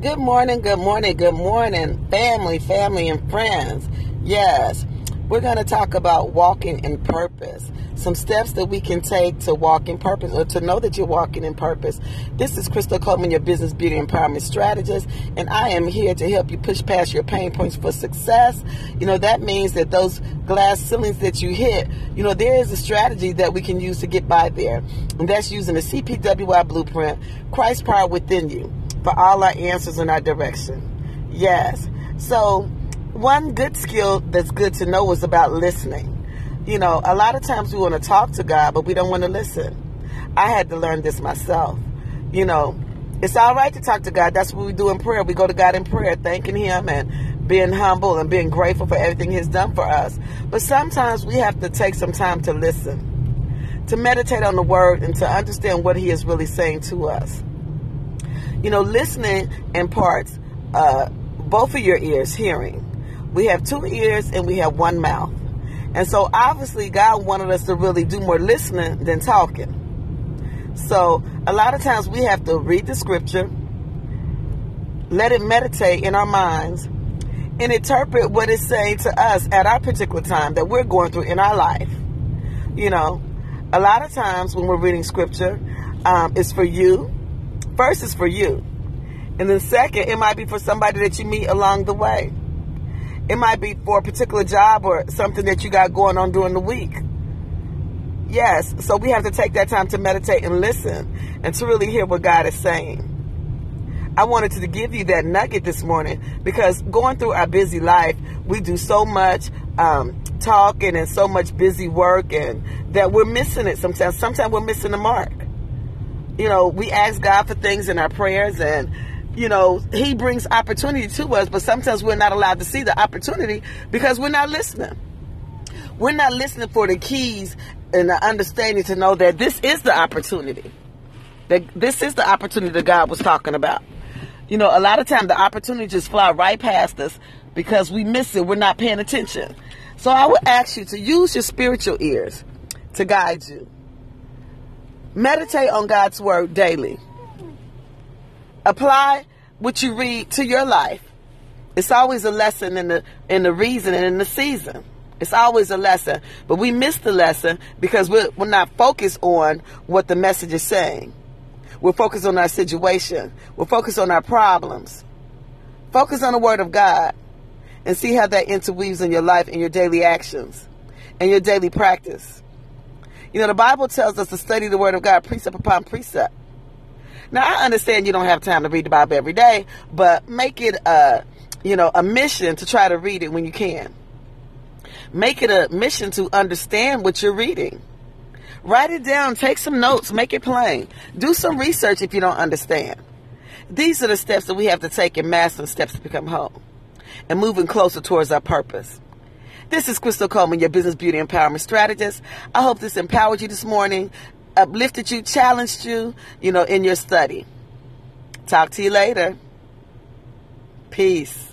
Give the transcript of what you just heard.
Good morning, good morning, good morning, family, family, and friends. Yes, we're going to talk about walking in purpose. Some steps that we can take to walk in purpose or to know that you're walking in purpose. This is Crystal Coleman, your business beauty empowerment strategist, and I am here to help you push past your pain points for success. You know, that means that those glass ceilings that you hit, you know, there is a strategy that we can use to get by there. And that's using the CPWI blueprint, Christ power within you for all our answers and our direction. Yes. So, one good skill that's good to know is about listening. You know, a lot of times we want to talk to God, but we don't want to listen. I had to learn this myself. You know, it's all right to talk to God. That's what we do in prayer. We go to God in prayer, thanking Him and being humble and being grateful for everything He's done for us. But sometimes we have to take some time to listen, to meditate on the Word, and to understand what He is really saying to us. You know, listening imparts uh, both of your ears hearing. We have two ears and we have one mouth. And so obviously God wanted us to really do more listening than talking. So a lot of times we have to read the scripture, let it meditate in our minds, and interpret what it's saying to us at our particular time that we're going through in our life. You know, a lot of times when we're reading scripture, um, it's for you, First is for you. And then second, it might be for somebody that you meet along the way. It might be for a particular job or something that you got going on during the week. Yes, so we have to take that time to meditate and listen and to really hear what God is saying. I wanted to give you that nugget this morning because going through our busy life, we do so much um, talking and so much busy work and that we're missing it sometimes. Sometimes we're missing the mark you know, we ask God for things in our prayers and you know, he brings opportunity to us, but sometimes we're not allowed to see the opportunity because we're not listening. We're not listening for the keys and the understanding to know that this is the opportunity. That this is the opportunity that God was talking about. You know, a lot of times the opportunity just fly right past us because we miss it. We're not paying attention. So I would ask you to use your spiritual ears to guide you. Meditate on God's word daily. Apply what you read to your life. It's always a lesson in the in the reason and in the season. It's always a lesson, but we miss the lesson because we're, we're not focused on what the message is saying. We're focused on our situation. We're focused on our problems. Focus on the Word of God and see how that interweaves in your life and your daily actions and your daily practice. You know, the Bible tells us to study the Word of God precept upon precept. Now, I understand you don't have time to read the Bible every day, but make it a, you know, a mission to try to read it when you can. Make it a mission to understand what you're reading. Write it down, take some notes, make it plain. Do some research if you don't understand. These are the steps that we have to take in mastering steps to become whole and moving closer towards our purpose. This is Crystal Coleman, your business beauty empowerment strategist. I hope this empowered you this morning, uplifted you, challenged you, you know, in your study. Talk to you later. Peace.